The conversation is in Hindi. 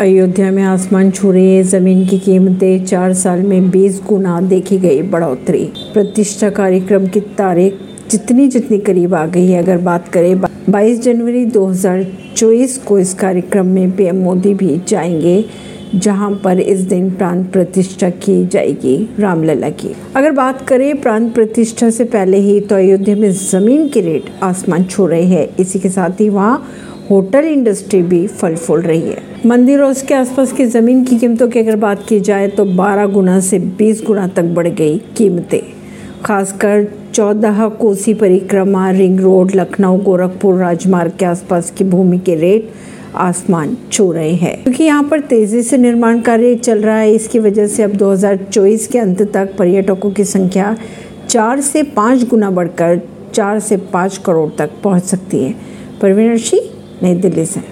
अयोध्या में आसमान छू रही है ज़मीन की कीमतें चार साल में बीस गुना देखी गई बढ़ोतरी। प्रतिष्ठा कार्यक्रम की तारीख जितनी जितनी करीब आ गई है, अगर बात करें 22 जनवरी 2024 को इस कार्यक्रम में पीएम मोदी भी जाएँगे। जहाँ पर इस दिन प्राण प्रतिष्ठा की जाएगी, रामलला की। अगर बात करें प्राण प्रतिष्ठा से पहले ही तो अयोध्या में ज़मीन के रेट आसमान छू रहे हैं। इसी के साथ ही वहाँ होटल इंडस्ट्री भी फल फूल रही है। मंदिर और उसके आसपास की ज़मीन की कीमतों की अगर बात की जाए तो 12 गुना से 20 गुना तक बढ़ गई कीमतें। खासकर चौदह कोसी परिक्रमा, रिंग रोड, लखनऊ, गोरखपुर, राजमार्ग के आसपास की भूमि के रेट आसमान छू रहे हैं। क्योंकि यहाँ पर तेज़ी से निर्माण कार्य चल रहा है, इसकी वजह से अब 2024 के अंत तक पर्यटकों की संख्या चार से पाँच गुना बढ़कर चार से पाँच करोड़ तक पहुँच सकती है। परवीन सिंह नई दिल्ली से।